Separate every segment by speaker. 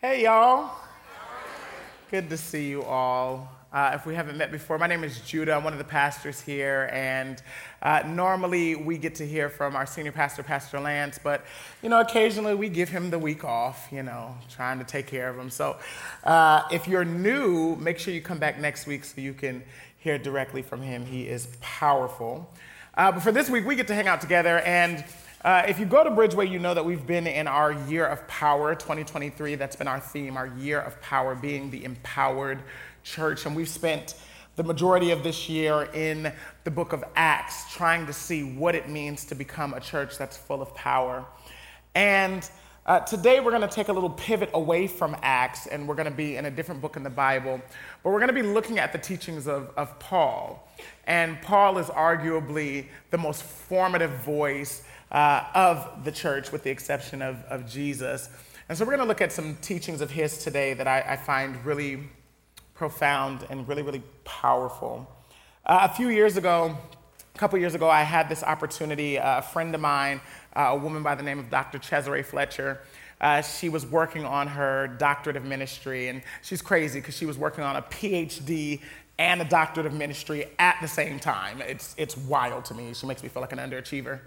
Speaker 1: Hey, y'all. Good to see you all. Uh, if we haven't met before, my name is Judah. I'm one of the pastors here, and uh, normally we get to hear from our senior pastor, Pastor Lance, but you know, occasionally we give him the week off, you know, trying to take care of him. So uh, if you're new, make sure you come back next week so you can hear directly from him. He is powerful. Uh, but for this week, we get to hang out together, and uh, if you go to Bridgeway, you know that we've been in our year of power, 2023. That's been our theme, our year of power, being the empowered church. And we've spent the majority of this year in the book of Acts trying to see what it means to become a church that's full of power. And uh, today we're going to take a little pivot away from Acts and we're going to be in a different book in the Bible. But we're going to be looking at the teachings of, of Paul. And Paul is arguably the most formative voice uh, of the church, with the exception of, of Jesus. And so we're going to look at some teachings of his today that I, I find really profound and really, really powerful. Uh, a few years ago, a couple years ago, I had this opportunity. Uh, a friend of mine, uh, a woman by the name of Dr. Cesare Fletcher, uh, she was working on her doctorate of ministry, and she's crazy because she was working on a PhD and a doctorate of ministry at the same time. It's, it's wild to me. She makes me feel like an underachiever.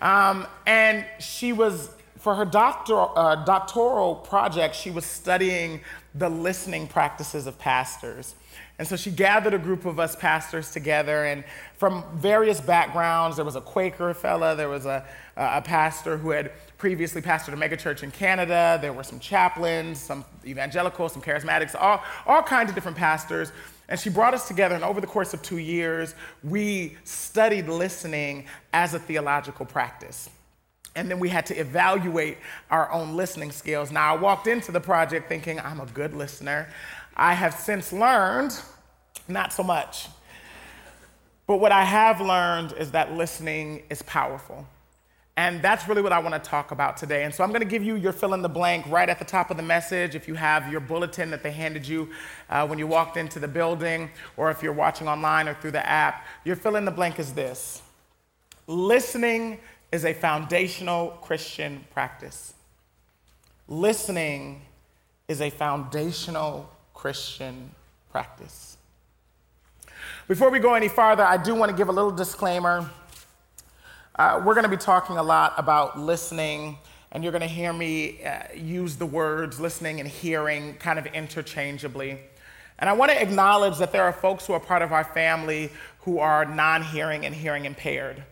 Speaker 1: Um, and she was, for her doctor, uh, doctoral project, she was studying the listening practices of pastors. And so she gathered a group of us pastors together, and from various backgrounds. There was a Quaker fella, there was a, a pastor who had previously pastored a megachurch in Canada, there were some chaplains, some evangelicals, some charismatics, all, all kinds of different pastors and she brought us together, and over the course of two years, we studied listening as a theological practice. And then we had to evaluate our own listening skills. Now, I walked into the project thinking I'm a good listener. I have since learned not so much. But what I have learned is that listening is powerful. And that's really what I want to talk about today. And so I'm going to give you your fill in the blank right at the top of the message. If you have your bulletin that they handed you uh, when you walked into the building, or if you're watching online or through the app, your fill in the blank is this Listening is a foundational Christian practice. Listening is a foundational Christian practice. Before we go any farther, I do want to give a little disclaimer. Uh, we're going to be talking a lot about listening, and you're going to hear me uh, use the words listening and hearing kind of interchangeably. And I want to acknowledge that there are folks who are part of our family who are non hearing and hearing impaired.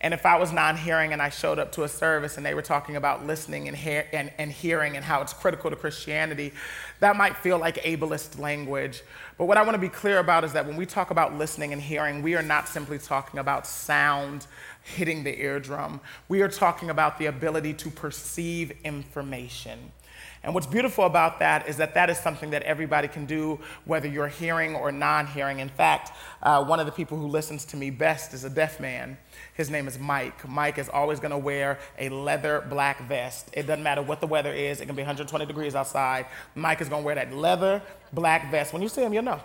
Speaker 1: And if I was non hearing and I showed up to a service and they were talking about listening and, and, and hearing and how it's critical to Christianity, that might feel like ableist language. But what I want to be clear about is that when we talk about listening and hearing, we are not simply talking about sound hitting the eardrum. We are talking about the ability to perceive information. And what's beautiful about that is that that is something that everybody can do, whether you're hearing or non hearing. In fact, uh, one of the people who listens to me best is a deaf man. His name is Mike. Mike is always going to wear a leather black vest. It doesn't matter what the weather is, it can be 120 degrees outside. Mike is going to wear that leather black vest. When you see him, you'll know.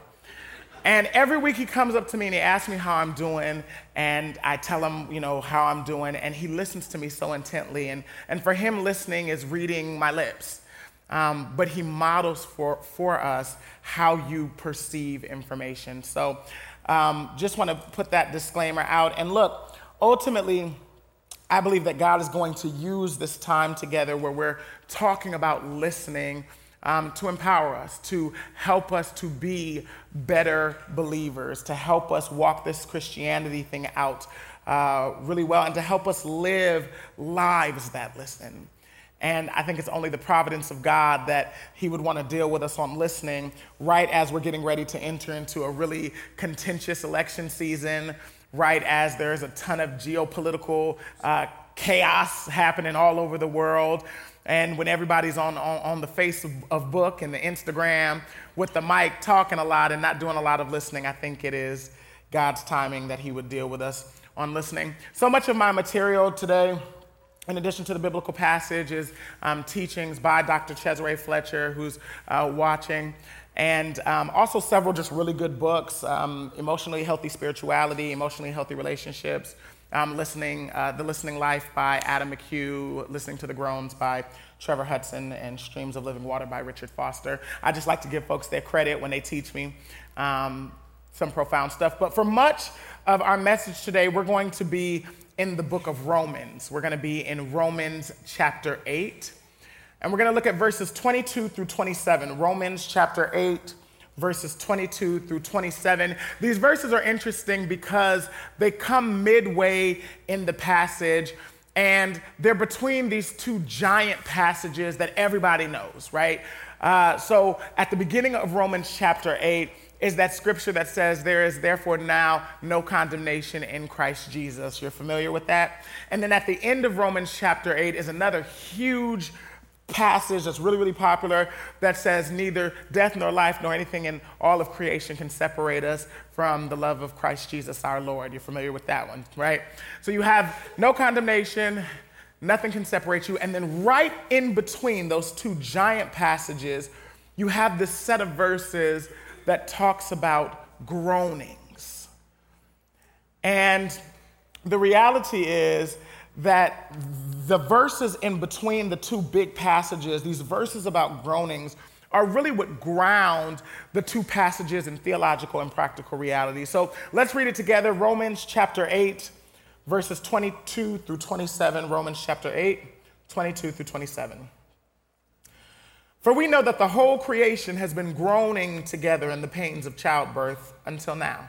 Speaker 1: And every week he comes up to me and he asks me how I'm doing, and I tell him, you know, how I'm doing, and he listens to me so intently. And, and for him, listening is reading my lips. Um, but he models for, for us how you perceive information. So um, just want to put that disclaimer out. And look, ultimately, I believe that God is going to use this time together where we're talking about listening um, to empower us, to help us to be better believers, to help us walk this Christianity thing out uh, really well, and to help us live lives that listen. And I think it's only the providence of God that He would want to deal with us on listening right as we're getting ready to enter into a really contentious election season, right as there's a ton of geopolitical uh, chaos happening all over the world. And when everybody's on, on, on the face of, of book and the Instagram with the mic talking a lot and not doing a lot of listening, I think it is God's timing that He would deal with us on listening. So much of my material today, in addition to the biblical passage, is um, teachings by Dr. Cesare Fletcher, who's uh, watching, and um, also several just really good books um, Emotionally Healthy Spirituality, Emotionally Healthy Relationships, um, listening, uh, The Listening Life by Adam McHugh, Listening to the Groans by Trevor Hudson and Streams of Living Water by Richard Foster. I just like to give folks their credit when they teach me um, some profound stuff. But for much of our message today, we're going to be in the book of Romans. We're going to be in Romans chapter 8. And we're going to look at verses 22 through 27. Romans chapter 8, verses 22 through 27. These verses are interesting because they come midway in the passage and they're between these two giant passages that everybody knows, right? Uh, so at the beginning of Romans chapter 8, is that scripture that says, There is therefore now no condemnation in Christ Jesus. You're familiar with that? And then at the end of Romans chapter 8 is another huge passage that's really, really popular that says, Neither death nor life nor anything in all of creation can separate us from the love of Christ Jesus our Lord. You're familiar with that one, right? So you have no condemnation. Nothing can separate you. And then, right in between those two giant passages, you have this set of verses that talks about groanings. And the reality is that the verses in between the two big passages, these verses about groanings, are really what ground the two passages in theological and practical reality. So let's read it together Romans chapter 8, verses 22 through 27. Romans chapter 8, 22 through 27. For we know that the whole creation has been groaning together in the pains of childbirth until now.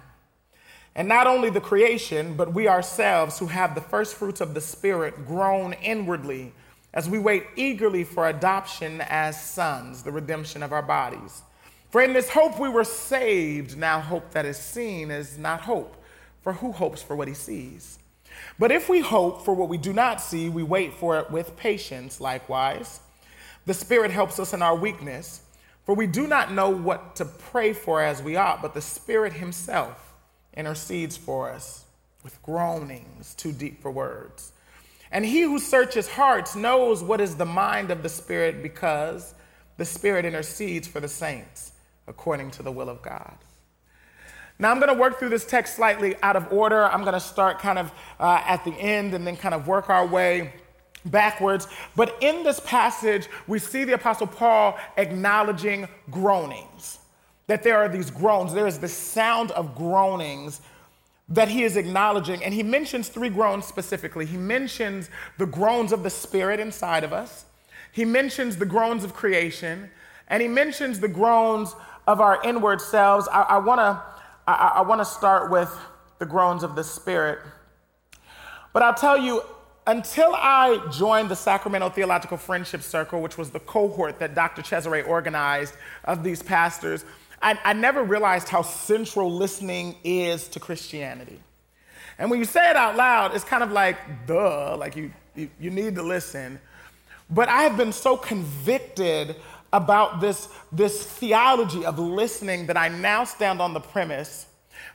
Speaker 1: And not only the creation, but we ourselves who have the first fruits of the Spirit groan inwardly as we wait eagerly for adoption as sons, the redemption of our bodies. For in this hope we were saved. Now, hope that is seen is not hope, for who hopes for what he sees? But if we hope for what we do not see, we wait for it with patience, likewise. The Spirit helps us in our weakness, for we do not know what to pray for as we ought, but the Spirit Himself intercedes for us with groanings too deep for words. And He who searches hearts knows what is the mind of the Spirit because the Spirit intercedes for the saints according to the will of God. Now, I'm going to work through this text slightly out of order. I'm going to start kind of uh, at the end and then kind of work our way backwards. But in this passage, we see the Apostle Paul acknowledging groanings, that there are these groans. There is the sound of groanings that he is acknowledging. And he mentions three groans specifically. He mentions the groans of the Spirit inside of us, he mentions the groans of creation, and he mentions the groans of our inward selves. I, I I, I wanna start with the groans of the Spirit. But I'll tell you, until I joined the Sacramento Theological Friendship Circle, which was the cohort that Dr. Cesare organized of these pastors, I, I never realized how central listening is to Christianity. And when you say it out loud, it's kind of like, duh, like you, you, you need to listen. But I have been so convicted about this, this theology of listening that I now stand on the premise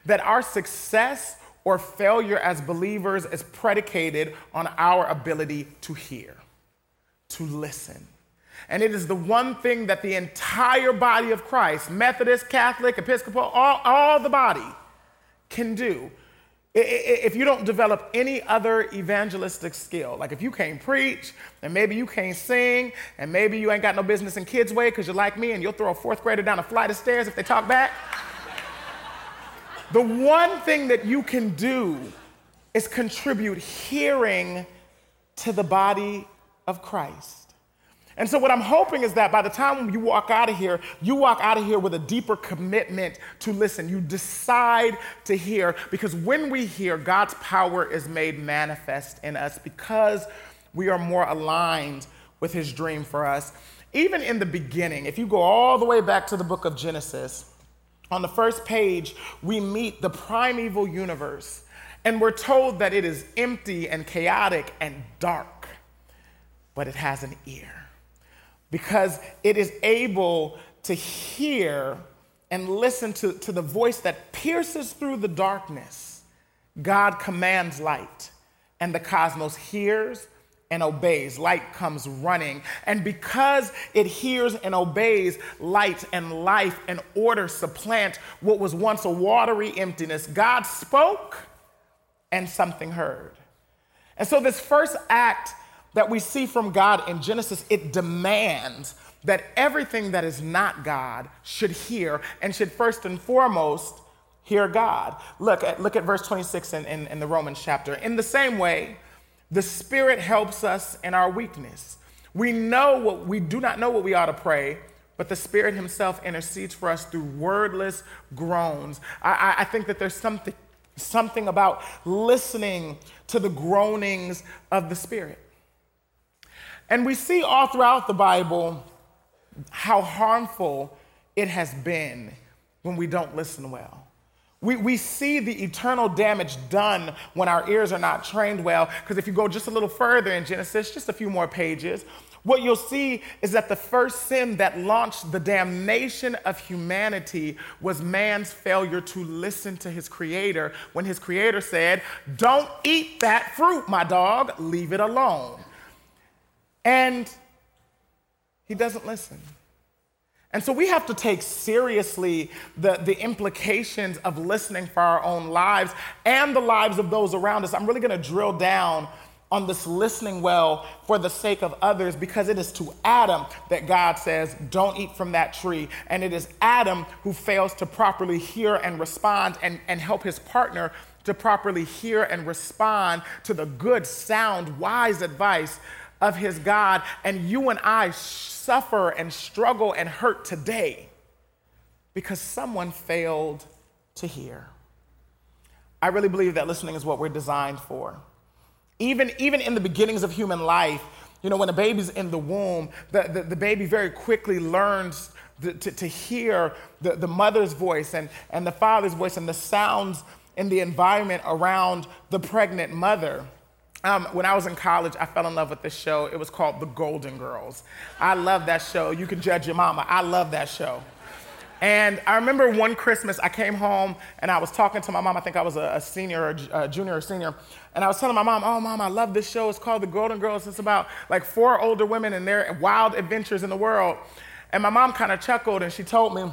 Speaker 1: that our success or failure as believers is predicated on our ability to hear, to listen. And it is the one thing that the entire body of Christ, Methodist, Catholic, Episcopal, all, all the body, can do. If you don't develop any other evangelistic skill, like if you can't preach, and maybe you can't sing, and maybe you ain't got no business in kids' way because you're like me and you'll throw a fourth grader down a flight of stairs if they talk back. The one thing that you can do is contribute hearing to the body of Christ. And so, what I'm hoping is that by the time you walk out of here, you walk out of here with a deeper commitment to listen. You decide to hear because when we hear, God's power is made manifest in us because we are more aligned with His dream for us. Even in the beginning, if you go all the way back to the book of Genesis, on the first page, we meet the primeval universe, and we're told that it is empty and chaotic and dark, but it has an ear because it is able to hear and listen to, to the voice that pierces through the darkness. God commands light, and the cosmos hears and obeys. Light comes running. And because it hears and obeys, light and life and order supplant what was once a watery emptiness. God spoke and something heard. And so, this first act that we see from God in Genesis, it demands that everything that is not God should hear and should first and foremost hear God. Look at, look at verse 26 in, in, in the Romans chapter. In the same way, the Spirit helps us in our weakness. We know what we do not know what we ought to pray, but the Spirit Himself intercedes for us through wordless groans. I, I, I think that there's something, something about listening to the groanings of the Spirit. And we see all throughout the Bible how harmful it has been when we don't listen well. We, we see the eternal damage done when our ears are not trained well. Because if you go just a little further in Genesis, just a few more pages, what you'll see is that the first sin that launched the damnation of humanity was man's failure to listen to his creator when his creator said, Don't eat that fruit, my dog, leave it alone. And he doesn't listen. And so we have to take seriously the, the implications of listening for our own lives and the lives of those around us. I'm really to drill down on this listening well for the sake of others because it is to Adam that God says, Don't eat from that tree. And it is Adam who fails to properly hear and respond and, and help his partner to properly hear and respond to the good, sound, wise advice of his God. And you and I suffer and struggle and hurt today because someone failed to hear. I really believe that listening is what we're designed for. Even, even in the beginnings of human life, you know, when a baby's in the womb, the, the, the baby very quickly learns to, to, to hear the, the mother's voice and, and the father's voice and the sounds in the environment around the pregnant mother. Um, when I was in college, I fell in love with this show. It was called The Golden Girls. I love that show. You can judge your mama. I love that show. And I remember one Christmas, I came home and I was talking to my mom. I think I was a, a senior or a junior or senior. And I was telling my mom, Oh, mom, I love this show. It's called The Golden Girls. It's about like four older women and their wild adventures in the world. And my mom kind of chuckled and she told me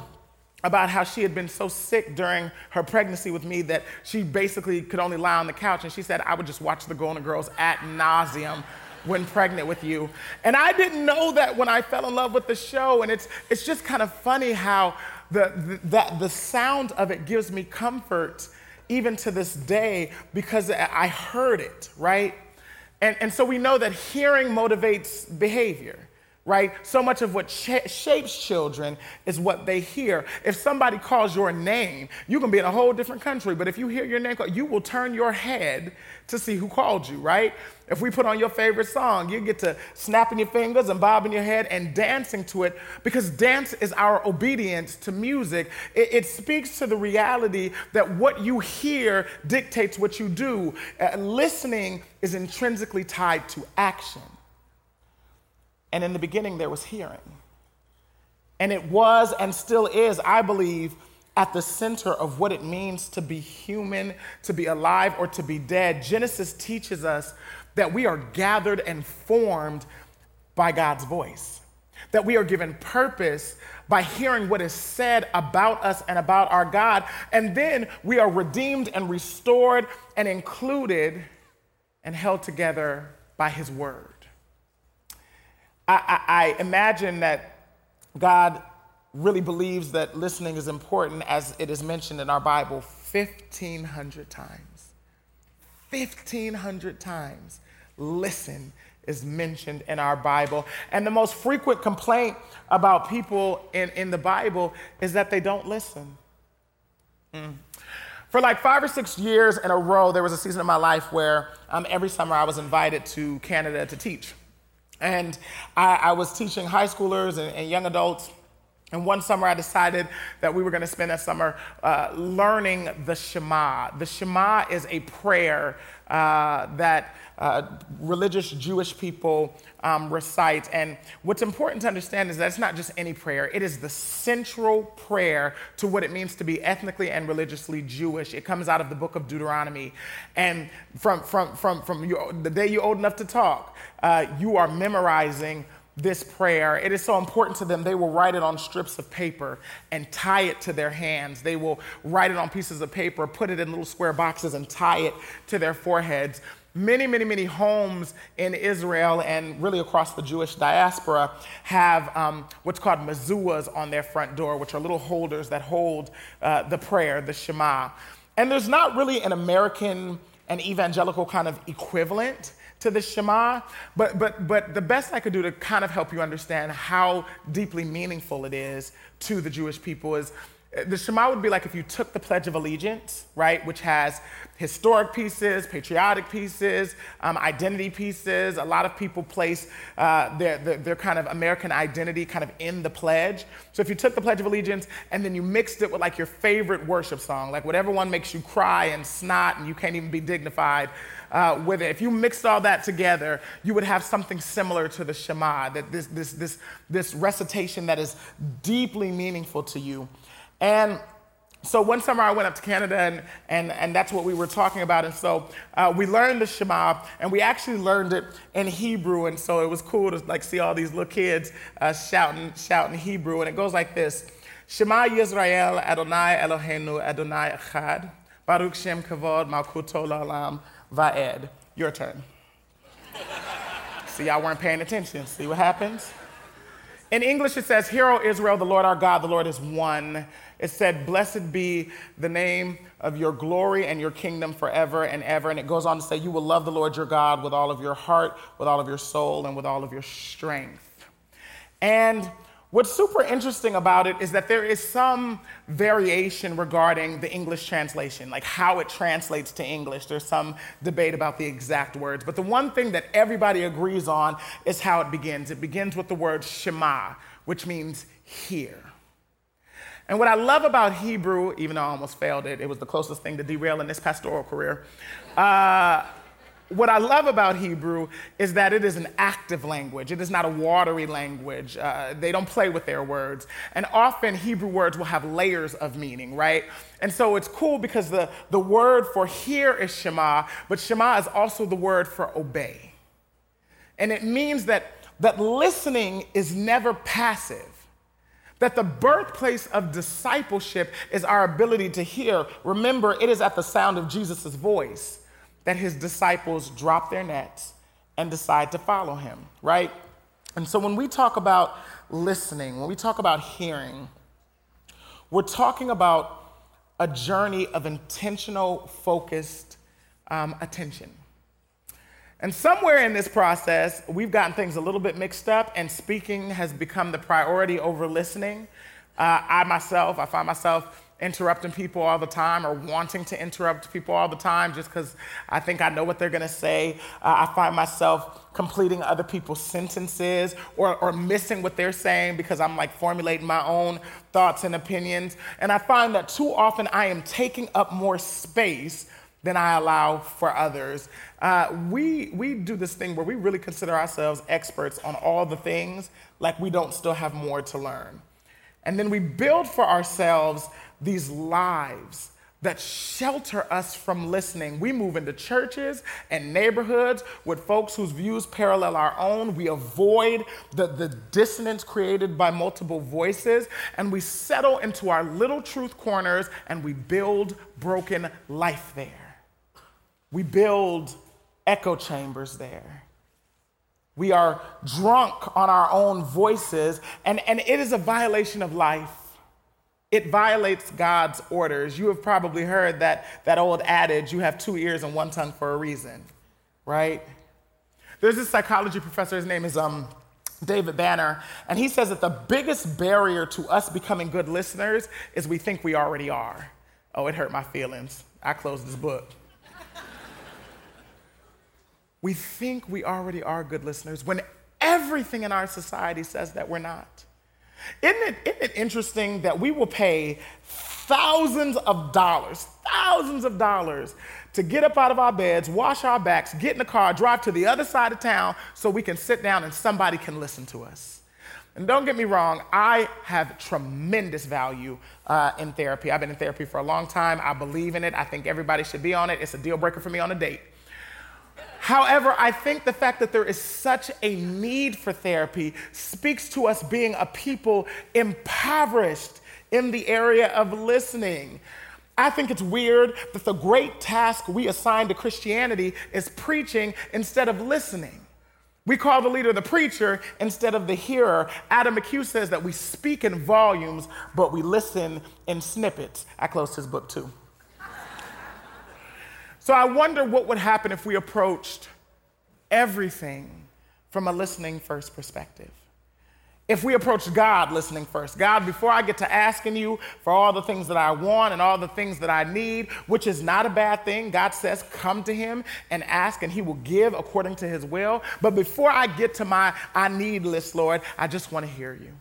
Speaker 1: about how she had been so sick during her pregnancy with me that she basically could only lie on the couch. And she said, I would just watch The Golden Girls at nauseum when pregnant with you. And I didn't know that when I fell in love with the show. And it's, it's just kind of funny how the, the, the sound of it gives me comfort even to this day because I heard it, right? And, and so we know that hearing motivates behavior right? So much of what sh- shapes children is what they hear. If somebody calls your name, you can be in a whole different country, but if you hear your name called, you will turn your head to see who called you, right? If we put on your favorite song, you get to snapping your fingers and bobbing your head and dancing to it because dance is our obedience to music. It, it speaks to the reality that what you hear dictates what you do. Uh, listening is intrinsically tied to action. And in the beginning, there was hearing. And it was and still is, I believe, at the center of what it means to be human, to be alive, or to be dead. Genesis teaches us that we are gathered and formed by God's voice, that we are given purpose by hearing what is said about us and about our God. And then we are redeemed and restored and included and held together by His word. I, I, I imagine that God really believes that listening is important as it is mentioned in our Bible 1,500 times. 1,500 times, listen is mentioned in our Bible. And the most frequent complaint about people in, in the Bible is that they don't listen. Mm. For like five or six years in a row, there was a season of my life where um, every summer I was invited to Canada to teach. And I, I was teaching high schoolers and, and, young adults. And one summer, I decided that we were going to spend that summer uh, learning the Shema. The Shema is a prayer uh, that uh, religious Jewish people um, recite. And what's important to understand is that it's not just any prayer, it is the central prayer to what it means to be ethnically and religiously Jewish. It comes out of the book of Deuteronomy. And from, from, from, from your, the day you're old enough to talk, uh, you are memorizing this prayer. It is so important to them. They will write it on strips of paper and tie it to their hands. They will write it on pieces of paper, put it in little square boxes, and tie it to their foreheads. many, many, many homes in Israel and really across the Jewish diaspora have um, what's called mezuzahs on their front door, which are little holders that hold uh, the prayer, the Shema. And there's not really an American and evangelical kind of equivalent to the Shema, but, but, but the best I could do to kind of help you understand how deeply meaningful it is to the Jewish people is the Shema would be like if you took the Pledge of Allegiance, right, which has historic pieces, patriotic pieces, um, identity pieces. A lot of people place uh, their, their, their, kind of American identity kind of in the pledge. So if you took the Pledge of Allegiance and then you mixed it with like your favorite worship song, like whatever one makes you cry and snot and you can't even be dignified uh, with it, if you mixed all that together, you would have something similar to the Shema, that this, this, this, this recitation that is deeply meaningful to you. And so one summer I went up to Canada and, and, and that's what we were talking about. And so uh, we learned the Shema and we actually learned it in Hebrew. And so it was cool to like see all these little kids uh, shouting, shouting Hebrew. And it goes like this. Shema Yisrael Adonai Eloheinu Adonai Echad Baruch Shem Kavod Malkuto La'olam Va'ed. Your turn. See, y'all weren't paying attention. See what happens? In English, it says, Hear, O Israel, the Lord our God, the Lord is one. It said, Blessed be the name of your glory and your kingdom forever and ever. And it goes on to say, You will love the Lord your God with all of your heart, with all of your soul, and with all of your strength. And What's super interesting about it is that there is some variation regarding the English translation, like how it translates to English. There's some debate about the exact words. But the one thing that everybody agrees on is how it begins. It begins with the word Shema, which means hear. And what I love about Hebrew, even though I almost failed it, it was the closest thing to derail in this pastoral career. Uh, what I love about Hebrew is that it is an active language. It is not a watery language. Uh, they don't play with their words. And often Hebrew words will have layers of meaning, right? And so it's cool because the, the word for hear is Shema, but Shema is also the word for obey. And it means that, that listening is never passive. That the birthplace of discipleship is our ability to hear. Remember, it is at the sound of Jesus' voice that his disciples drop their nets and decide to follow him, right? And so when we talk about listening, when we talk about hearing, we're talking about a journey of intentional, focused um, attention. And somewhere in this process, we've gotten things a little bit mixed up, and speaking has become the priority over listening. Uh, I myself, I find myself interrupting people all the time or wanting to interrupt people all the time just because I think I know what they're going to say. Uh, I find myself completing other people's sentences or, or missing what they're saying because I'm like formulating my own thoughts and opinions. And I find that too often I am taking up more space than I allow for others. Uh, we, we do this thing where we really consider ourselves experts on all the things, like we don't still have more to learn. And then we build for ourselves these lives that shelter us from listening. We move into churches and neighborhoods with folks whose views parallel our own. We avoid the, the dissonance created by multiple voices, and we settle into our little truth corners and we build broken life there. We build echo chambers there. We are drunk on our own voices, and, and it is a violation of life it violates God's orders. You have probably heard that, that old adage you have two ears and one tongue for a reason, right? There's this psychology professor, his name is um, David Banner, and he says that the biggest barrier to us becoming good listeners is we think we already are. Oh, it hurt my feelings. I closed this book. we think we already are good listeners when everything in our society says that we're not. Isn't it, isn't it interesting that we will pay thousands of dollars, thousands of dollars to get up out of our beds, wash our backs, get in the car, drive to the other side of town so we can sit down and somebody can listen to us? And don't get me wrong, I have tremendous value uh, in therapy. I've been in therapy for a long time. I believe in it. I think everybody should be on it. It's a deal breaker for me on a date. However, I think the fact that there is such a need for therapy speaks to us being a people impoverished in the area of listening. I think it's weird that the great task we assign to Christianity is preaching instead of listening. We call the leader the preacher instead of the hearer. Adam McHugh says that we speak in volumes, but we listen in snippets. I closed his book too. So I wonder what would happen if we approached everything from a listening first perspective if we approach God listening first, God, before I get to asking you for all the things that I want and all the things that I need, which is not a bad thing, God says, come to Him and ask, and He will give according to His will. But before I get to my I need list, Lord, I just want to hear you.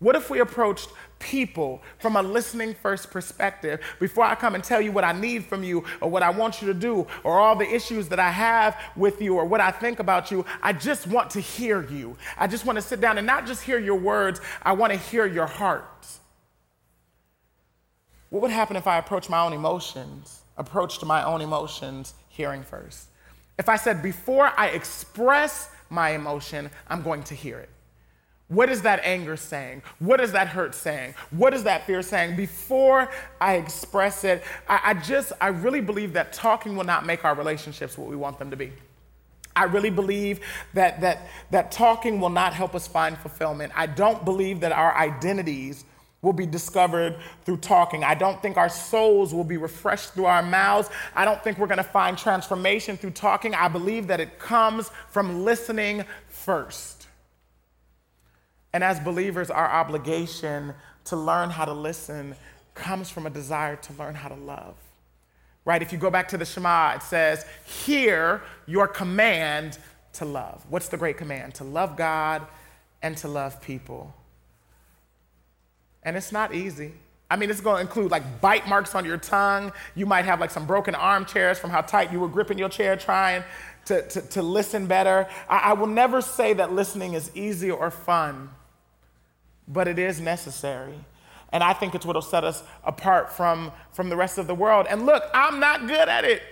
Speaker 1: What if we approached people from a listening first perspective before I come and tell you what I need from you or what I want you to do or all the issues that I have with you or what I think about you? I just want to hear you. I just want to sit down and not just hear your words, I want to hear your heart. What would happen if I approached my own emotions, approached my own emotions hearing first? If I said, before I express my emotion, I'm going to hear it. What is that anger saying? What is that hurt saying? What is that fear saying? Before I express it, I, I, just, I really believe that talking will not make our relationships what we want them to be. I really believe that, that, that talking will not help us find fulfillment. I don't believe that our identities will be discovered through talking. I don't think our souls will be refreshed through our mouths. I don't think we're to find transformation through talking. I believe that it comes from listening first. And as believers, our obligation to learn how to listen comes from a desire to learn how to love. Right? If you go back to the Shema, it says, Hear your command to love. What's the great command? To love God and to love people. And it's not easy. I mean, it's going to include like bite marks on your tongue. You might have like some broken armchairs from how tight you were gripping your chair trying to, to, to listen better. I, I will never say that listening is easy or fun but it is necessary. And I think it's what will set us apart from, from the rest of the world. And look, I'm not good at it.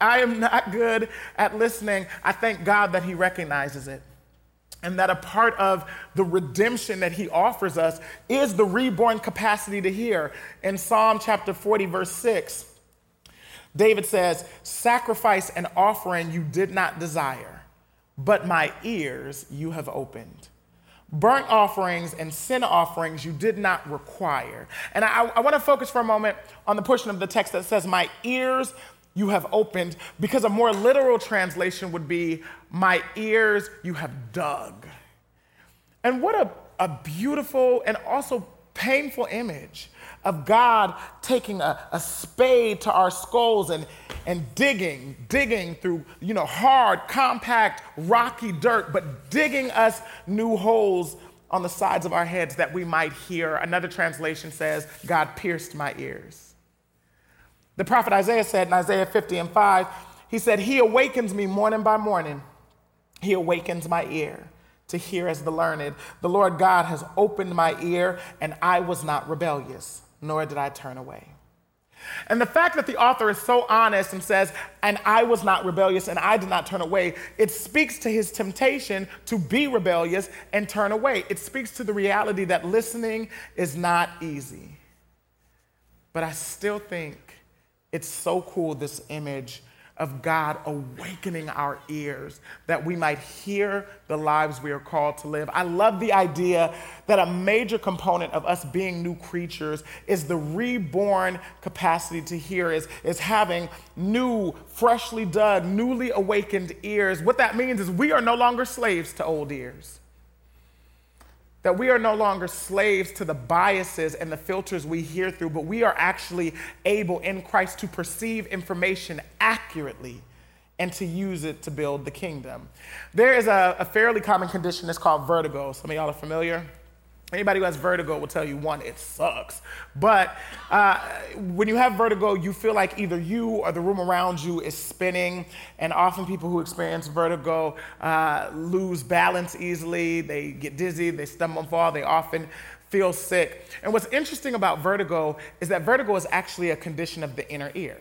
Speaker 1: I am not good at listening. I thank God that He recognizes it. And that a part of the redemption that He offers us is the reborn capacity to hear. In Psalm chapter 40, verse 6, David says, Sacrifice and offering you did not desire, but my ears you have opened. Burnt offerings and sin offerings you did not require. And I, I want to focus for a moment on the portion of the text that says, My ears you have opened, because a more literal translation would be, My ears you have dug. And what a, a beautiful and also painful image of God taking a, a spade to our skulls and, and digging, digging through, you know, hard, compact, rocky dirt, but digging us new holes on the sides of our heads that we might hear. Another translation says, God pierced my ears. The prophet Isaiah said in Isaiah 50 and 5, he said, He awakens me morning by morning. He awakens my ear to hear as the learned. The Lord God has opened my ear, and I was not rebellious nor did I turn away. And the fact that the author is so honest and says, and I was not rebellious and I did not turn away, it speaks to his temptation to be rebellious and turn away. It speaks to the reality that listening is not easy. But I still think it's so cool, this image of God awakening our ears that we might hear the lives we are called to live. I love the idea that a major component of us being new creatures is the reborn capacity to hear, is, is having new, freshly dug, newly awakened ears. What that means is we are no longer slaves to old ears that we are no longer slaves to the biases and the filters we hear through, but we are actually able in Christ to perceive information accurately and to use it to build the kingdom. There is a, a fairly common condition that's called vertigo. Some of y'all are familiar. Anybody who has vertigo will tell you one, it sucks. But uh, when you have vertigo, you feel like either you or the room around you is spinning. And often people who experience vertigo uh, lose balance easily. They get dizzy, they stumble and fall, they often feel sick. And what's interesting about vertigo is that vertigo is actually a condition of the inner ear.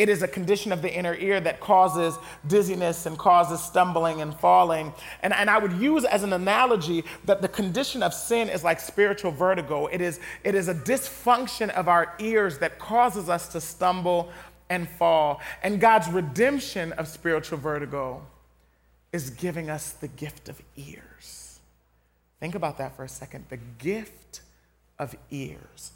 Speaker 1: It is a condition of the inner ear that causes dizziness and causes stumbling and falling. And, and I would use as an analogy that the condition of sin is like spiritual vertigo. It is, it is a dysfunction of our ears that causes us to stumble and fall. And God's redemption of spiritual vertigo is giving us the gift of ears. Think about that for a second the gift of ears.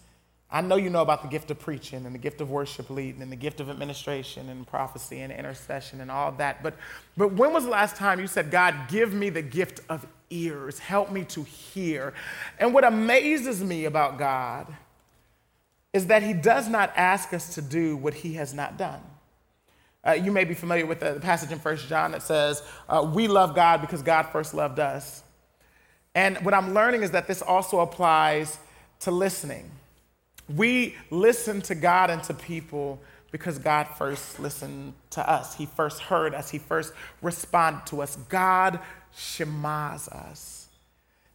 Speaker 1: I know you know about the gift of preaching and the gift of worship leading and the gift of administration and prophecy and intercession and all that. But, but when was the last time you said, God, give me the gift of ears? Help me to hear. And what amazes me about God is that He does not ask us to do what He has not done. Uh, you may be familiar with the passage in 1 John that says, uh, We love God because God first loved us. And what I'm learning is that this also applies to listening. We listen to God and to people because God first listened to us. He first heard us. He first responded to us. God shemas us.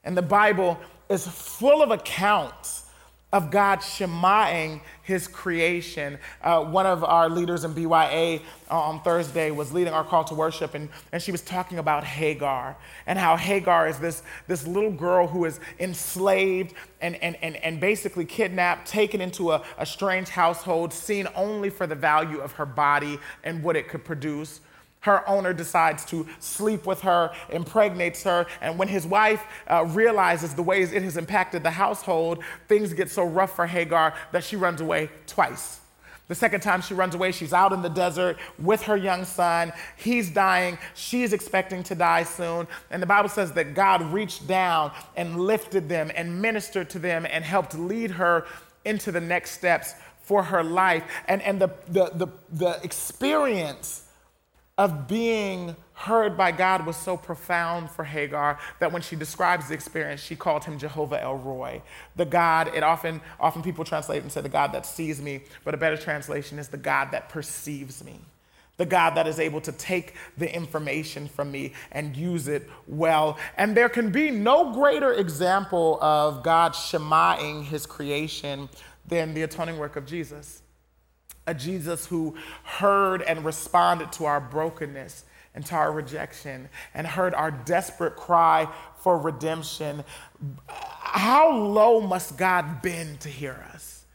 Speaker 1: And the Bible is full of accounts of God shemaing his creation. Uh, one of our leaders in BYA uh, on Thursday was leading our call to worship, and, and she was talking about Hagar and how Hagar is this, this little girl who is enslaved and, and, and, and basically kidnapped, taken into a, a strange household, seen only for the value of her body and what it could produce. Her owner decides to sleep with her, impregnates her, and when his wife uh, realizes the ways it has impacted the household, things get so rough for Hagar that she runs away twice. The second time she runs away, she's out in the desert with her young son. He's dying. She's expecting to die soon. And the Bible says that God reached down and lifted them and ministered to them and helped lead her into the next steps for her life. And, and the, the, the, the experience of being heard by God was so profound for Hagar that when she describes the experience, she called him Jehovah El Roi, the God. It often, often people translate and say the God that sees me, but a better translation is the God that perceives me. The God that is able to take the information from me and use it well. And there can be no greater example of God shemaing his creation than the atoning work of Jesus a Jesus who heard and responded to our brokenness and to our rejection and heard our desperate cry for redemption. How low must God bend to hear us?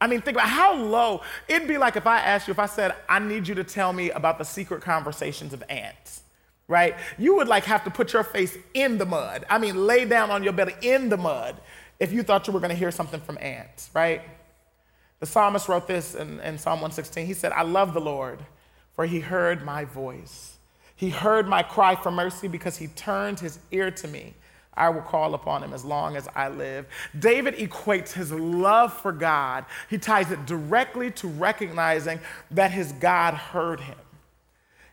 Speaker 1: I mean, think about how low. It'd be like if I asked you, if I said, I need you to tell me about the secret conversations of ants, right? You would like have to put your face in the mud. I mean, lay down on your belly in the mud if you thought you were going to hear something from ants, right? The psalmist wrote this in, in Psalm 116. He said, I love the Lord, for he heard my voice. He heard my cry for mercy because he turned his ear to me. I will call upon him as long as I live. David equates his love for God, he ties it directly to recognizing that his God heard him.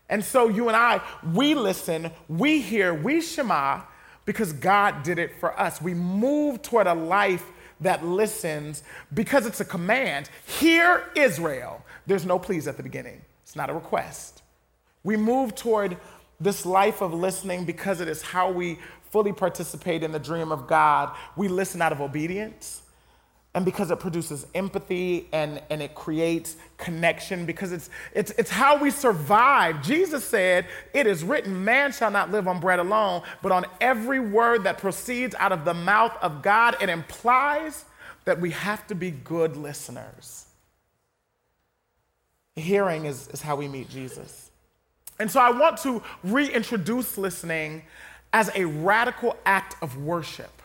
Speaker 1: And so you and I, we listen, we hear, we shema because God did it for us. We move toward a life that listens because it's a command. Hear Israel. There's no please at the beginning, it's not a request. We move toward this life of listening because it is how we fully participate in the dream of God. We listen out of obedience and because it produces empathy and, and it creates connection because it's, it's, it's how we survive. Jesus said it is written man shall not live on bread alone but on every word that proceeds out of the mouth of god. It implies that we have to be good listeners. Hearing is, is how we meet jesus. And so i want to reintroduce listening as a radical act of worship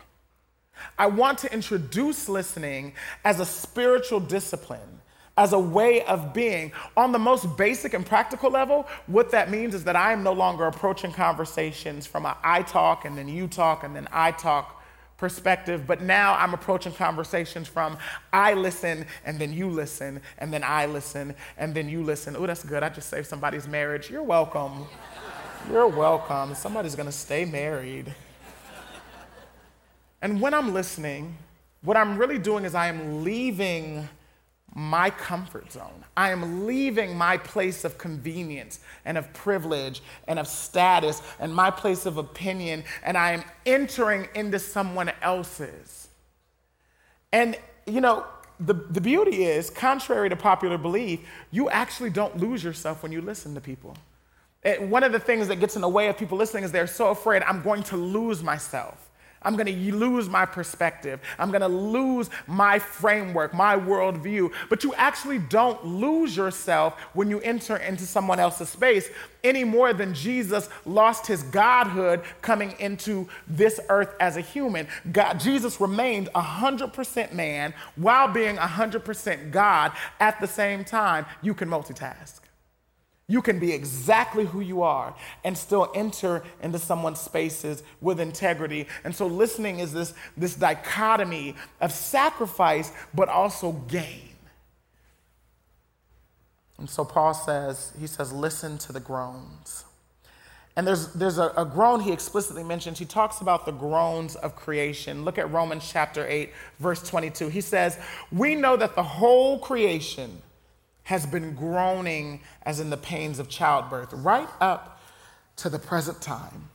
Speaker 1: I want to introduce listening as a spiritual discipline, as a way of being. On the most basic and practical level, what that means is that I am no longer approaching conversations from I talk and then you talk and then I talk perspective, but now I'm approaching conversations from I listen and then you listen and then I listen and then you listen. Oh, that's good. I just saved somebody's marriage. You're welcome. You're welcome. Somebody's going to stay married. And when I'm listening, what I'm really doing is I am leaving my comfort zone. I am leaving my place of convenience and of privilege and of status and my place of opinion, and I am entering into someone else's. And, you know, the, the beauty is, contrary to popular belief, you actually don't lose yourself when you listen to people. It, one of the things that gets in the way of people listening is they're so afraid, I'm going to lose myself. I'm going to lose my perspective. I'm going to lose my framework, my worldview. But you actually don't lose yourself when you enter into someone else's space any more than Jesus lost his godhood coming into this earth as a human. God, Jesus remained 100% man while being 100% God at the same time. You can multitask. You can be exactly who you are and still enter into someone's spaces with integrity. And so listening is this, this dichotomy of sacrifice, but also gain. And so Paul says, he says, listen to the groans. And there's, there's a, a, groan he explicitly mentions. He talks about the groans of creation. Look at Romans chapter 8, verse 22. He says, We know that the whole creation has been groaning as in the pains of childbirth, right up to the present time.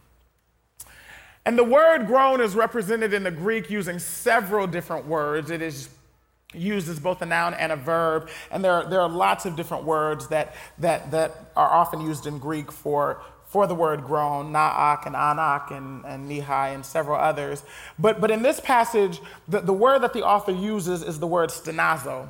Speaker 1: And the word groan is represented in the Greek using several different words. It is used as both a noun and a verb. And there are, there are lots of different words that, that, that are often used in Greek for, for the word groan, na'ak and anak and, and nihai and several others. But, but in this passage, the, the word that the author uses is the word stenazo.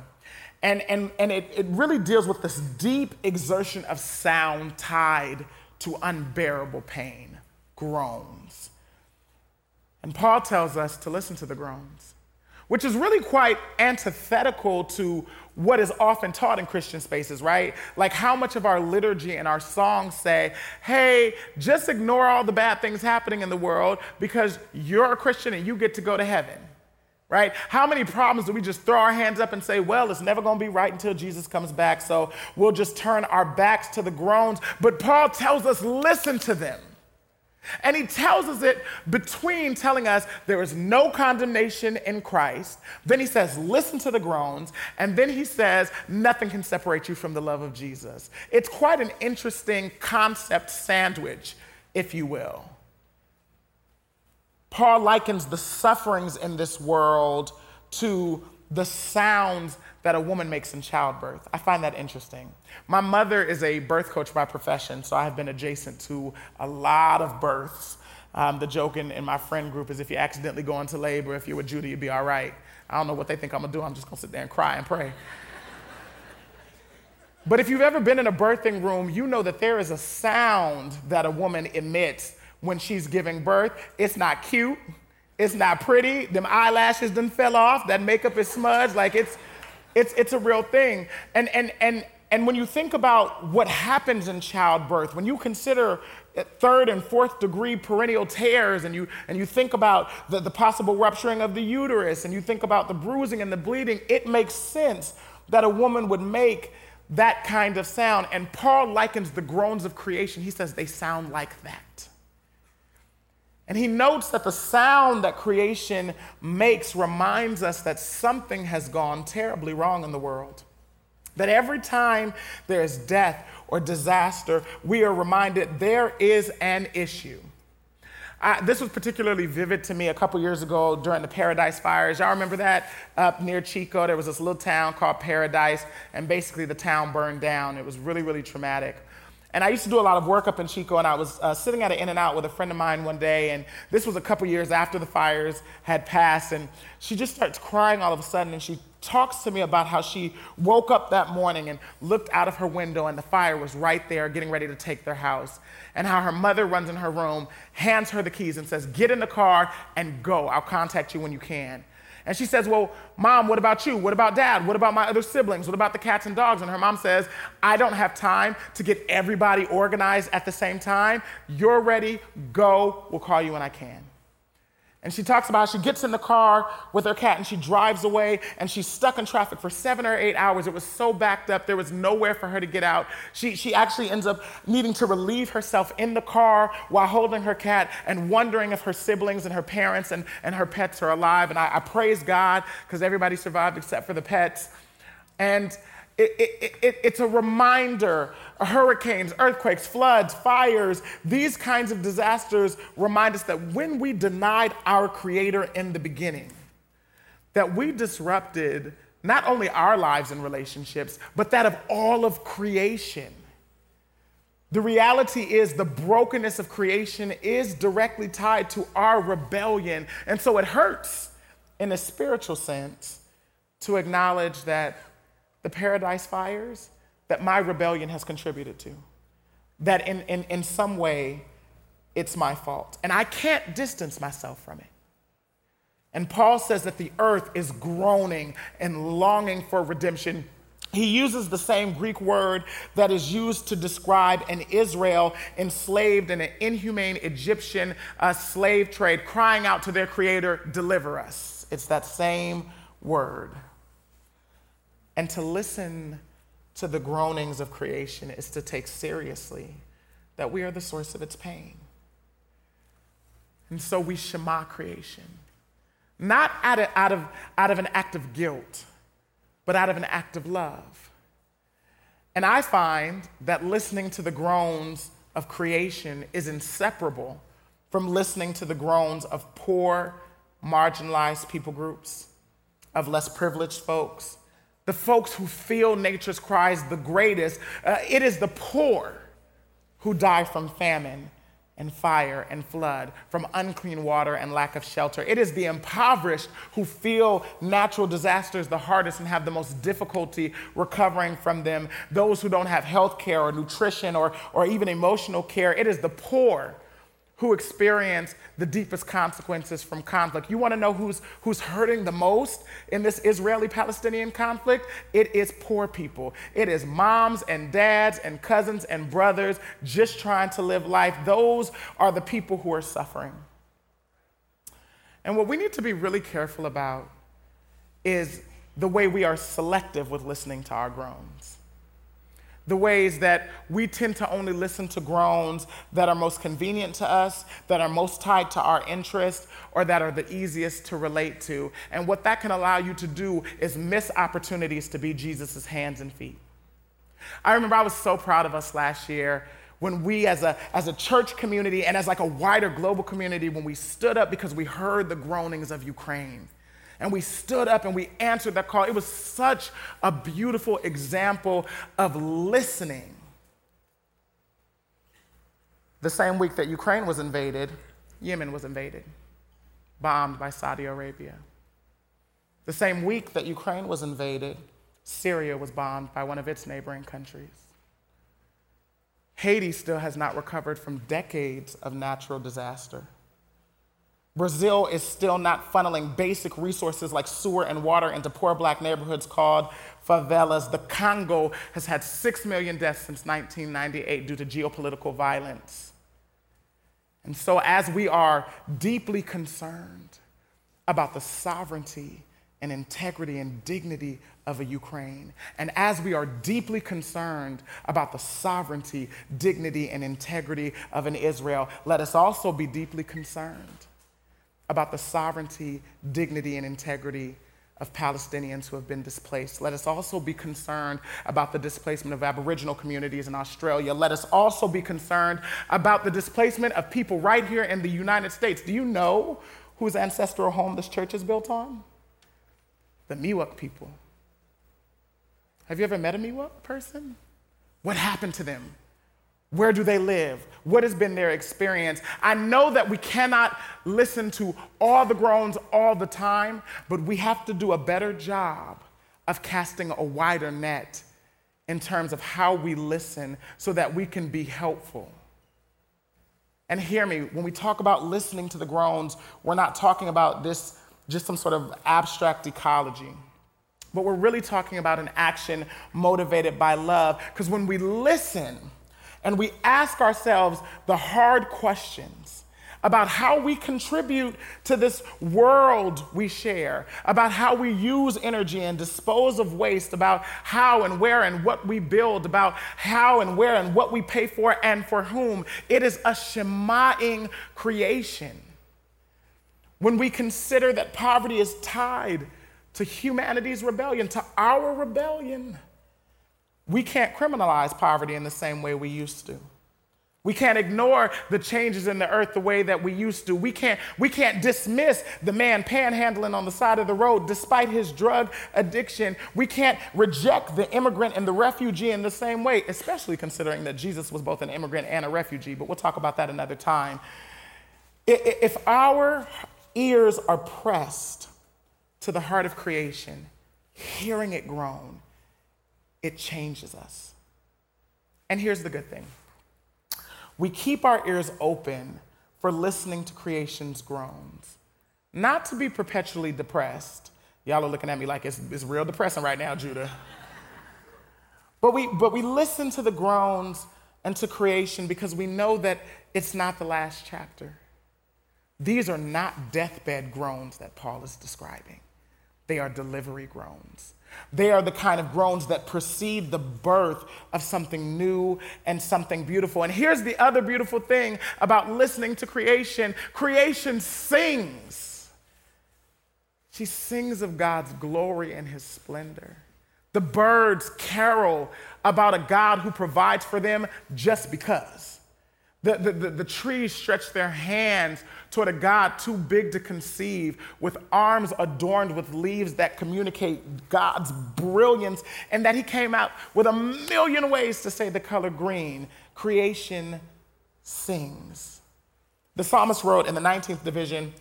Speaker 1: And, and, and it, it really deals with this deep exertion of sound tied to unbearable pain, groans. And Paul tells us to listen to the groans, which is really quite antithetical to what is often taught in Christian spaces, right? Like how much of our liturgy and our songs say, hey, just ignore all the bad things happening in the world because you're a Christian and you get to go to heaven right? How many problems do we just throw our hands up and say, well, it's never going to be right until Jesus comes back, so we'll just turn our backs to the groans? But Paul tells us, listen to them. And he tells us it between telling us there is no condemnation in Christ. Then he says, listen to the groans. And then he says, nothing can separate you from the love of Jesus. It's quite an interesting concept sandwich, if you will. Paul likens the sufferings in this world to the sounds that a woman makes in childbirth. I find that interesting. My mother is a birth coach by profession, so I have been adjacent to a lot of births. Um, the joke in, in, my friend group is if you accidentally go into labor, if you're with Judy, you'll be all right. I don't know what they think I'm gonna do. I'm just gonna sit there and cry and pray. but if you've ever been in a birthing room, you know that there is a sound that a woman emits when she's giving birth. It's not cute. It's not pretty. Them eyelashes done fell off. That makeup is smudged. Like it's, it's, it's a real thing. And, and, and, and when you think about what happens in childbirth, when you consider third and fourth degree perineal tears, and you, and you think about the, the possible rupturing of the uterus, and you think about the bruising and the bleeding, it makes sense that a woman would make that kind of sound. And Paul likens the groans of creation, he says they sound like that. And he notes that the sound that creation makes reminds us that something has gone terribly wrong in the world. That every time there's death or disaster, we are reminded there is an issue. I, this was particularly vivid to me a couple years ago during the Paradise fires. Y'all remember that up near Chico? There was this little town called Paradise, and basically the town burned down. It was really, really traumatic. And I used to do a lot of work up in Chico, and I was uh, sitting at an In-N-Out with a friend of mine one day, and this was a couple years after the fires had passed, and she just starts crying all of a sudden, and she talks to me about how she woke up that morning and looked out of her window, and the fire was right there, getting ready to take their house, and how her mother runs in her room, hands her the keys, and says, "Get in the car and go. I'll contact you when you can." And she says, Well, mom, what about you? What about dad? What about my other siblings? What about the cats and dogs? And her mom says, I don't have time to get everybody organized at the same time. You're ready, go. We'll call you when I can. And she talks about she gets in the car with her cat and she drives away and she's stuck in traffic for seven or eight hours. It was so backed up, there was nowhere for her to get out. She, she actually ends up needing to relieve herself in the car while holding her cat and wondering if her siblings and her parents and, and her pets are alive. And I, I praise God because everybody survived except for the pets. And it, it, it, it's a reminder hurricanes, earthquakes, floods, fires, these kinds of disasters remind us that when we denied our Creator in the beginning, that we disrupted not only our lives and relationships, but that of all of creation. The reality is, the brokenness of creation is directly tied to our rebellion. And so it hurts in a spiritual sense to acknowledge that the paradise fires that my rebellion has contributed to, that in, in, in some way it's my fault. And I can't distance myself from it. And Paul says that the earth is groaning and longing for redemption. He uses the same Greek word that is used to describe an Israel enslaved in an inhumane Egyptian uh, slave trade, crying out to their creator, Deliver us. It's that same word. And to listen to the groanings of creation is to take seriously that we are the source of its pain. And so we shema creation not out of, out, of, out of an act of guilt, but out of an act of love. And I find that listening to the groans of creation is inseparable from listening to the groans of poor, marginalized people groups, of less privileged folks, the folks who feel nature's cries the greatest. Uh, it is the poor who die from famine and fire and flood, from unclean water and lack of shelter. It is the impoverished who feel natural disasters the hardest and have the most difficulty recovering from them, those who don't have health care or nutrition or, or even emotional care. It is the poor who experience the deepest consequences from conflict. You want to know who's, who's hurting the most in this Israeli Palestinian conflict? It is poor people. It is moms and dads and cousins and brothers just trying to live life. Those are the people who are suffering. And what we need to be really careful about is the way we are selective with listening to our groans the ways that we tend to only listen to groans that are most convenient to us, that are most tied to our interest, or that are the easiest to relate to. And what that can allow you to do is miss opportunities to be Jesus' hands and feet. I remember I was so proud of us last year when we as a, as a church community and as like a wider global community, when we stood up because we heard the groanings of Ukraine and we stood up and we answered that call. It was such a beautiful example of listening. The same week that Ukraine was invaded, Yemen was invaded, bombed by Saudi Arabia. The same week that Ukraine was invaded, Syria was bombed by one of its neighboring countries. Haiti still has not recovered from decades of natural disaster. Brazil is still not funneling basic resources like sewer and water into poor black neighborhoods called favelas. The Congo has had 6 million deaths since 1998 due to geopolitical violence. And so, as we are deeply concerned about the sovereignty and integrity and dignity of a Ukraine, and as we are deeply concerned about the sovereignty, dignity, and integrity of an Israel, let us also be deeply concerned about the sovereignty, dignity, and integrity of Palestinians who have been displaced. Let us also be concerned about the displacement of Aboriginal communities in Australia. Let us also be concerned about the displacement of people right here in the United States. Do you know whose ancestral home this church is built on? The Miwok people. Have you ever met a Miwok person? What happened to them? Where do they live? What has been their experience? I know that we cannot listen to all the groans all the time, but we have to do a better job of casting a wider net in terms of how we listen so that we can be helpful. And hear me, when we talk about listening to the groans, we're not talking about this just some sort of abstract ecology. But we're really talking about an action motivated by love. Because when we listen, and we ask ourselves the hard questions about how we contribute to this world we share, about how we use energy and dispose of waste, about how and where and what we build, about how and where and what we pay for and for whom. It is a Shemaing creation. When we consider that poverty is tied to humanity's rebellion, to our rebellion we can't criminalize poverty in the same way we used to. We can't ignore the changes in the earth the way that we used to. We can't, we can't dismiss the man panhandling on the side of the road despite his drug addiction. We can't reject the immigrant and the refugee in the same way, especially considering that Jesus was both an immigrant and a refugee, but we'll talk about that another time. If our ears are pressed to the heart of creation, hearing it groan, it changes us. And here's the good thing we keep our ears open for listening to creation's groans, not to be perpetually depressed. Y'all are looking at me like it's, it's real depressing right now, Judah. but, we, but we listen to the groans and to creation because we know that it's not the last chapter. These are not deathbed groans that Paul is describing, they are delivery groans. They are the kind of groans that precede the birth of something new and something beautiful. And here's the other beautiful thing about listening to creation creation sings. She sings of God's glory and his splendor. The birds carol about a God who provides for them just because. The, the, the, the, trees stretch their hands toward a God too big to conceive, with arms adorned with leaves that communicate God's brilliance, and that He came out with a million ways to say the color green. Creation sings. The psalmist wrote in the 19th division,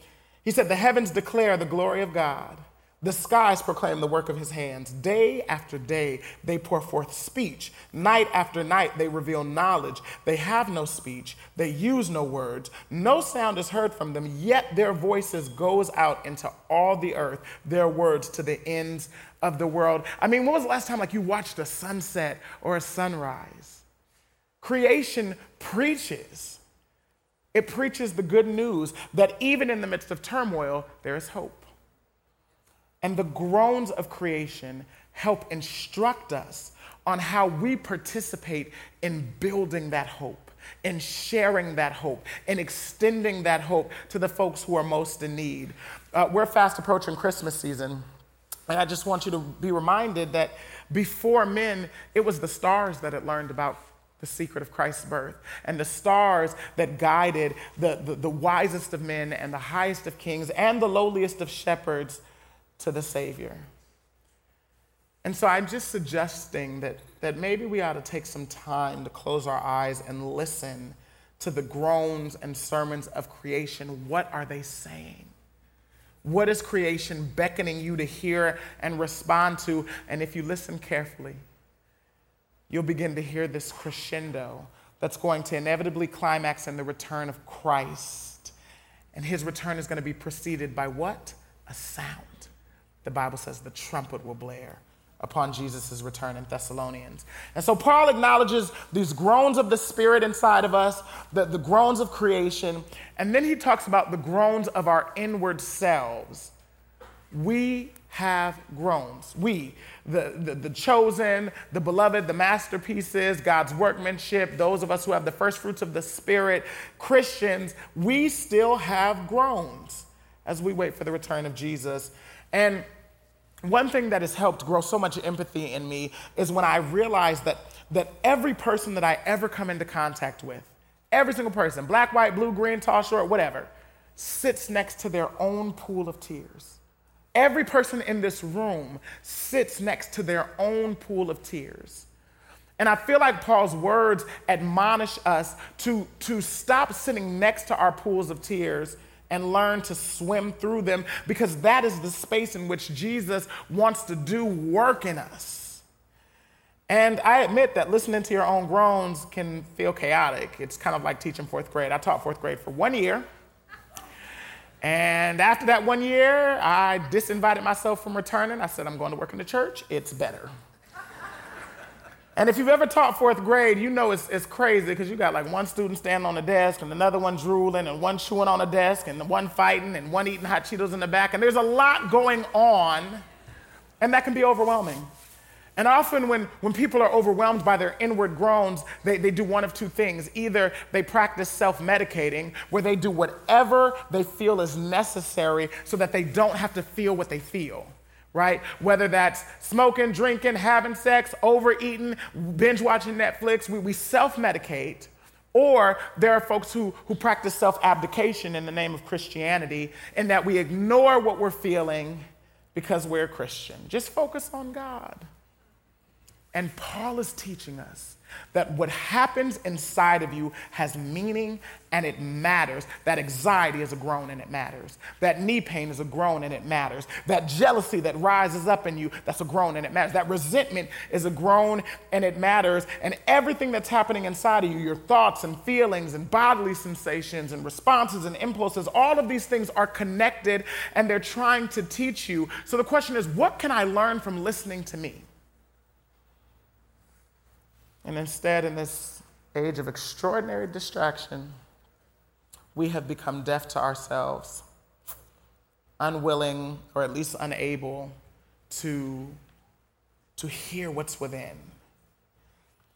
Speaker 1: he said, The heavens declare the glory of God. The skies proclaim the work of his hands. Day after day, they pour forth speech. Night after night, they reveal knowledge. They have no speech. They use no words. No sound is heard from them, yet their voices goes out into all the earth, their words to the ends of the world. I mean, when was the last time like you watched a sunset or a sunrise? Creation preaches. It preaches the good news that even in the midst of turmoil, there is hope. And the groans of creation help instruct us on how we participate in building that hope, in sharing that hope, in extending that hope to the folks who are most in need. Uh, we're fast approaching Christmas season, and I just want you to be reminded that before men, it was the stars that had learned about the secret of Christ's birth, and the stars that guided the, the, the wisest of men and the highest of kings and the lowliest of shepherds to the Savior. And so I'm just suggesting that, that maybe we ought to take some time to close our eyes and listen to the groans and sermons of creation. What are they saying? What is creation beckoning you to hear and respond to? And if you listen carefully, you'll begin to hear this crescendo that's going to inevitably climax in the return of Christ. And his return is going to be preceded by what? A sound the Bible says the trumpet will blare upon Jesus' return in Thessalonians. And so Paul acknowledges these groans of the Spirit inside of us, the, the groans of creation, and then he talks about the groans of our inward selves. We have groans. We, the, the, the, chosen, the beloved, the masterpieces, God's workmanship, those of us who have the first fruits of the Spirit, Christians, we still have groans as we wait for the return of Jesus. And one thing that has helped grow so much empathy in me is when I realized that, that every person that I ever come into contact with, every single person, black, white, blue, green, tall, short, whatever, sits next to their own pool of tears. Every person in this room sits next to their own pool of tears. And I feel like Paul's words admonish us to, to stop sitting next to our pools of tears and learn to swim through them because that is the space in which Jesus wants to do work in us. And I admit that listening to your own groans can feel chaotic. It's kind of like teaching fourth grade. I taught fourth grade for one year. And after that one year, I disinvited myself from returning. I said, I'm going to work in the church. It's better. And if you've ever taught fourth grade, you know it's, it's crazy because you got like one student standing on the desk and another one drooling and one chewing on the desk and one fighting and one eating hot Cheetos in the back. And there's a lot going on, and that can be overwhelming. And often, when, when people are overwhelmed by their inward groans, they, they do one of two things. Either they practice self medicating, where they do whatever they feel is necessary so that they don't have to feel what they feel right? Whether that's smoking, drinking, having sex, overeating, binge watching Netflix, we, we self medicate Or there are folks who, who practice self abdication in the name of Christianity, in that we ignore what we're feeling because we're Christian. Just focus on God. And Paul is teaching us that what happens inside of you has meaning and it matters. That anxiety is a groan and it matters. That knee pain is a groan and it matters. That jealousy that rises up in you, that's a groan and it matters. That resentment is a groan and it matters. And everything that's happening inside of you, your thoughts and feelings and bodily sensations and responses and impulses, all of these things are connected and they're trying to teach you. So the question is, what can I learn from listening to me? And instead, in this age of extraordinary distraction, we have become deaf to ourselves, unwilling or at least unable to, to hear what's within.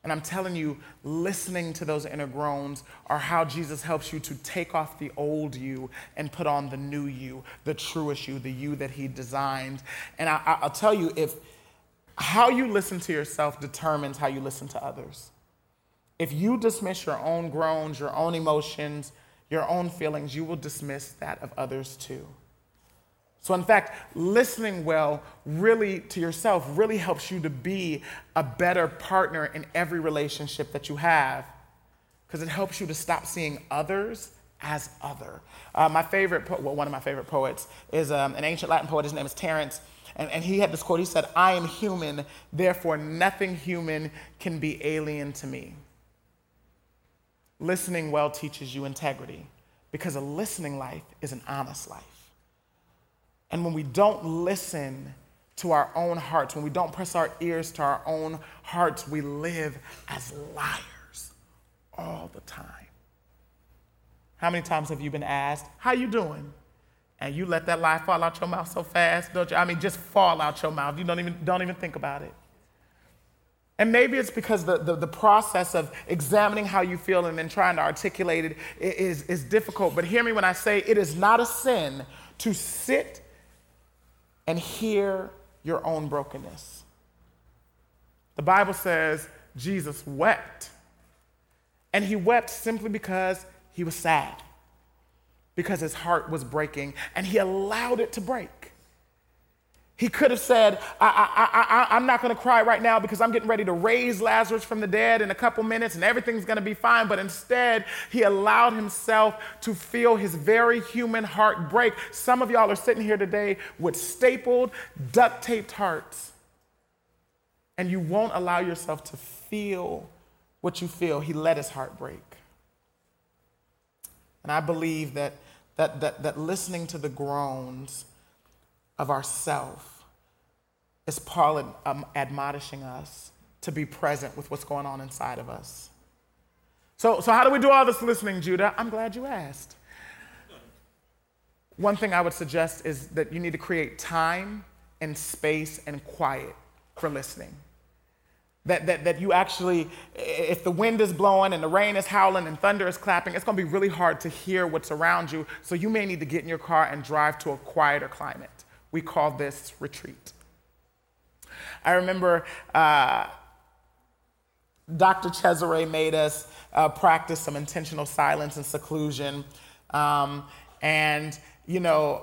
Speaker 1: And I'm telling you, listening to those inner groans are how Jesus helps you to take off the old you and put on the new you, the truest you, the you that He designed. And I, will tell you, if how you listen to yourself determines how you listen to others. If you dismiss your own groans, your own emotions, your own feelings, you will dismiss that of others too. So, in fact, listening well really to yourself really helps you to be a better partner in every relationship that you have because it helps you to stop seeing others as other. Uh, my favorite, po- well, one of my favorite poets is um, an ancient Latin poet. His name is Terence and, and he had this quote he said, I am human, therefore nothing human can be alien to me. Listening well teaches you integrity because a listening life is an honest life. And when we don't listen to our own hearts, when we don't press our ears to our own hearts, we live as liars all the time. How many times have you been asked, How you doing? And you let that lie fall out your mouth so fast, don't you? I mean, just fall out your mouth. You don't even, don't even think about it. And maybe it's because the, the, the, process of examining how you feel and then trying to articulate it is, is difficult. But hear me when I say it is not a sin to sit and hear your own brokenness. The Bible says Jesus wept. And he wept simply because he was sad because his heart was breaking and he allowed it to break. He could have said, I, I, I, I'm not going to cry right now because I'm getting ready to raise Lazarus from the dead in a couple minutes and everything's going to be fine. But instead, he allowed himself to feel his very human heart break. Some of y'all are sitting here today with stapled, duct taped hearts, and you won't allow yourself to feel what you feel. He let his heart break. And I believe that that, that, that listening to the groans of ourself is Paul um, admonishing us to be present with what's going on inside of us. So, so how do we do all this listening, Judah? I'm glad you asked. One thing I would suggest is that you need to create time and space and quiet for listening. That, that, that you actually, if the wind is blowing and the rain is howling and thunder is clapping, it's to be really hard to hear what's around you. So you may need to get in your car and drive to a quieter climate. We call this retreat. I remember uh, Dr. Cesare made us uh, practice some intentional silence and seclusion. Um, and you know,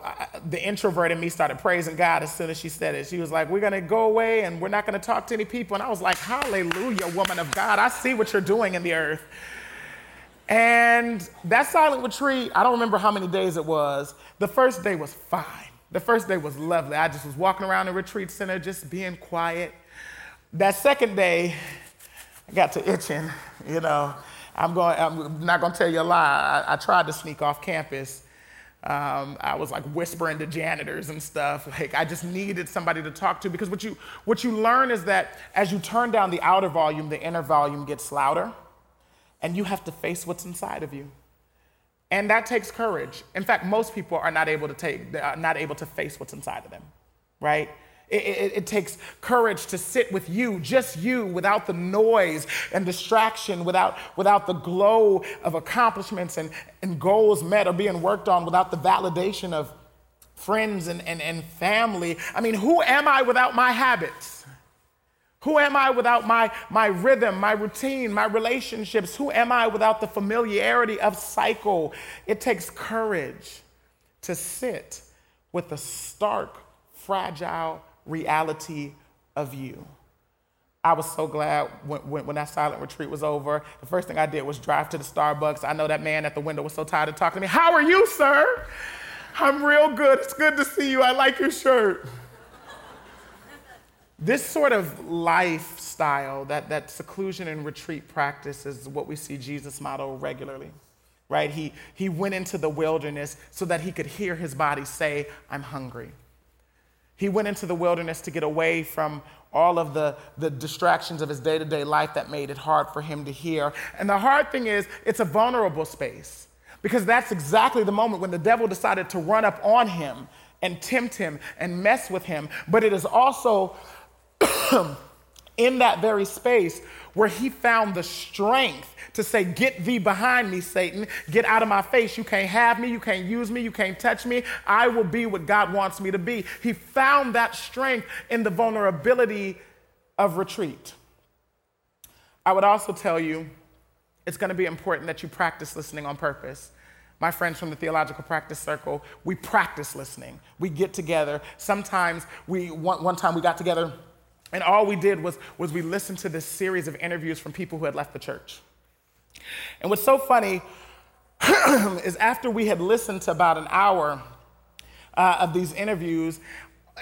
Speaker 1: the introvert in me started praising God as soon as she said it. She was like, We're going to go away and we're not going to talk to any people. And I was like, Hallelujah, woman of God. I see what you're doing in the earth. And that silent retreat, I don't remember how many days it was. The first day was fine. The first day was lovely. I just was walking around the retreat center, just being quiet. That second day, I got to itching, you know. I'm, going, I'm not going to tell you a lie. I, I tried to sneak off campus um, I was like whispering to janitors and stuff. Like I just needed somebody to talk to because what you what you learn is that as you turn down the outer volume, the inner volume gets louder, and you have to face what's inside of you. And that takes courage. In fact, most people are not able to take, not able to face what's inside of them, right? It, it, it, takes courage to sit with you, just you, without the noise and distraction, without, without the glow of accomplishments and, and goals met or being worked on, without the validation of friends and, and, and family. I mean, who am I without my habits? Who am I without my, my rhythm, my routine, my relationships? Who am I without the familiarity of cycle? It takes courage to sit with the stark, fragile reality of you. I was so glad when, when, when, that silent retreat was over. The first thing I did was drive to the Starbucks. I know that man at the window was so tired of talking to me. How are you, sir? I'm real good. It's good to see you. I like your shirt. this sort of lifestyle, that, that seclusion and retreat practice, is what we see Jesus model regularly. Right? He, he went into the wilderness so that he could hear his body say, I'm hungry. He went into the wilderness to get away from all of the, the distractions of his day to day life that made it hard for him to hear. And the hard thing is, it's a vulnerable space. Because that's exactly the moment when the devil decided to run up on him and tempt him and mess with him. But it is also in that very space where he found the strength to say, Get thee behind me, Satan. Get out of my face. You can't have me. You can't use me. You can't touch me. I will be what God wants me to be. He found that strength in the vulnerability of retreat. I would also tell you it's going to be important that you practice listening on purpose. My friends from the Theological Practice Circle, we practice listening. We get together. Sometimes we, one, one time we got together and all we did was, was we listened to this series of interviews from people who had left the church. And what's so funny is after we had listened to about an hour uh, of these interviews,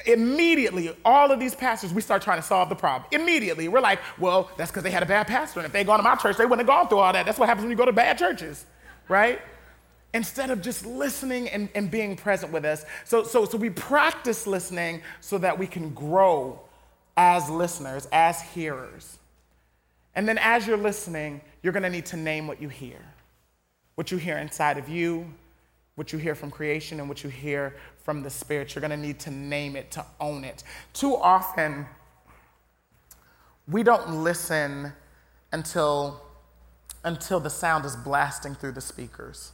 Speaker 1: immediately all of these pastors we start trying to solve the problem. Immediately we're like well that's because they had a bad pastor and if they'd gone to my church they wouldn't have gone through all that. That's what happens when you go to bad churches right? Instead of just listening and, and being present with us. So, so, so we practice listening so that we can grow as listeners as hearers and then as you're listening you're going to need to name what you hear what you hear inside of you what you hear from creation and what you hear from the Spirit. You're going to need to name it, to own it. Too often, we don't listen until, until the sound is blasting through the speakers.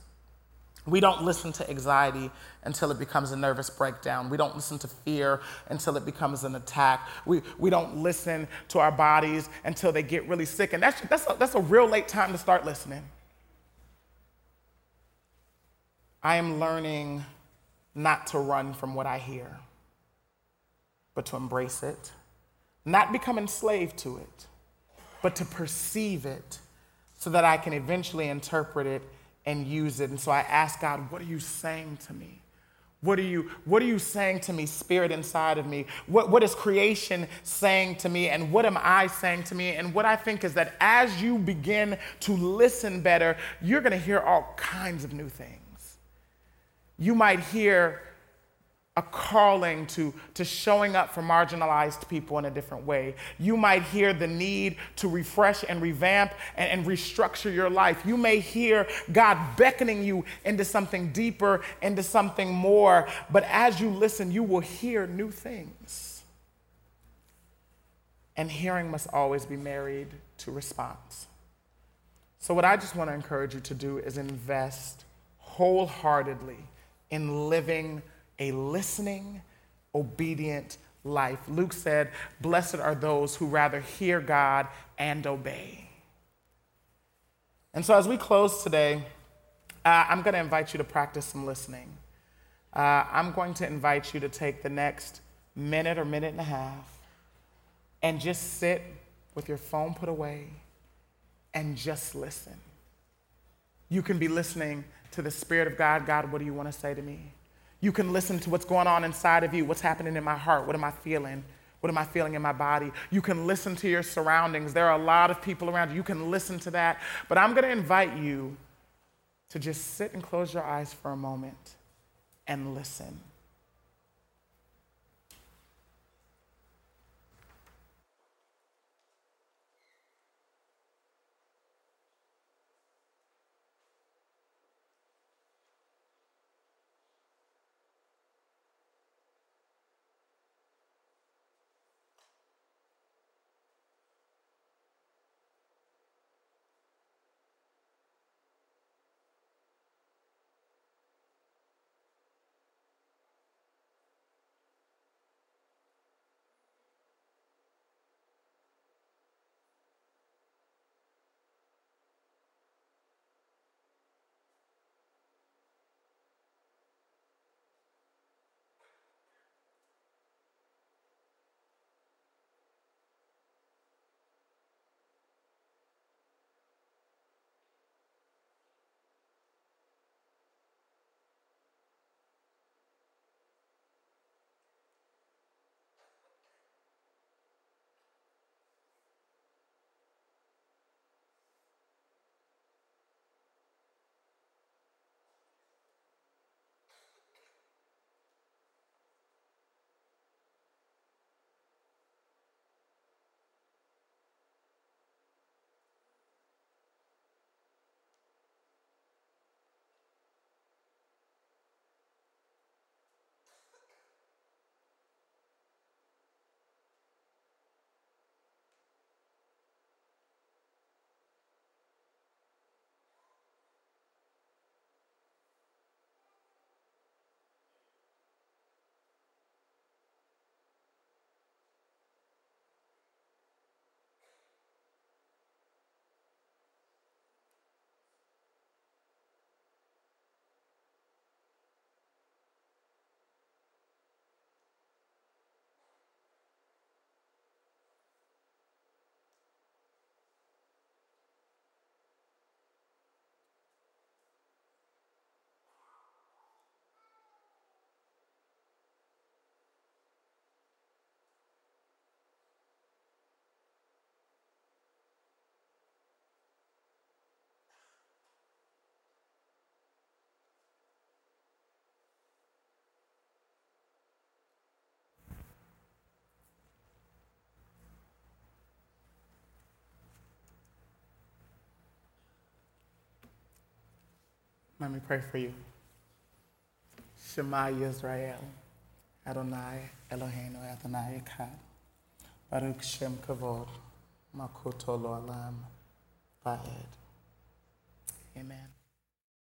Speaker 1: We don't listen to anxiety until it becomes a nervous breakdown. We don't listen to fear until it becomes an attack. We, we don't listen to our bodies until they get really sick. And that's, that's, a, that's a real late time to start listening. I am learning not to run from what I hear, but to embrace it, not become enslaved to it, but to perceive it so that I can eventually interpret it and use it. And so I ask God, what are you saying to me? What are you, what are you saying to me, spirit inside of me? What, what is creation saying to me? And what am I saying to me? And what I think is that as you begin to listen better, you're going to hear all kinds of new things. You might hear a calling to, to showing up for marginalized people in a different way. You might hear the need to refresh and revamp and, and, restructure your life. You may hear God beckoning you into something deeper, into something more. But as you listen, you will hear new things. And hearing must always be married to response. So, what I just want to encourage you to do is invest wholeheartedly in living a listening, obedient life. Luke said, Blessed are those who rather hear God and obey. And so, as we close today, uh, I'm going to invite you to practice some listening. Uh, I'm going to invite you to take the next minute or minute and a half and just sit with your phone put away and just listen. You can be listening to the Spirit of God God, what do you want to say to me? You can listen to what's going on inside of you, what's happening in my heart, what am I feeling? What am I feeling in my body? You can listen to your surroundings. There are a lot of people around you. You can listen to that. But I'm going to invite you to just sit and close your eyes for a moment and listen. Let me pray for you. Shema Yisrael, Adonai Eloheinu Adonai Echad, Baruch Shem Kavod, Malchuto L'olam Va'ed. Amen.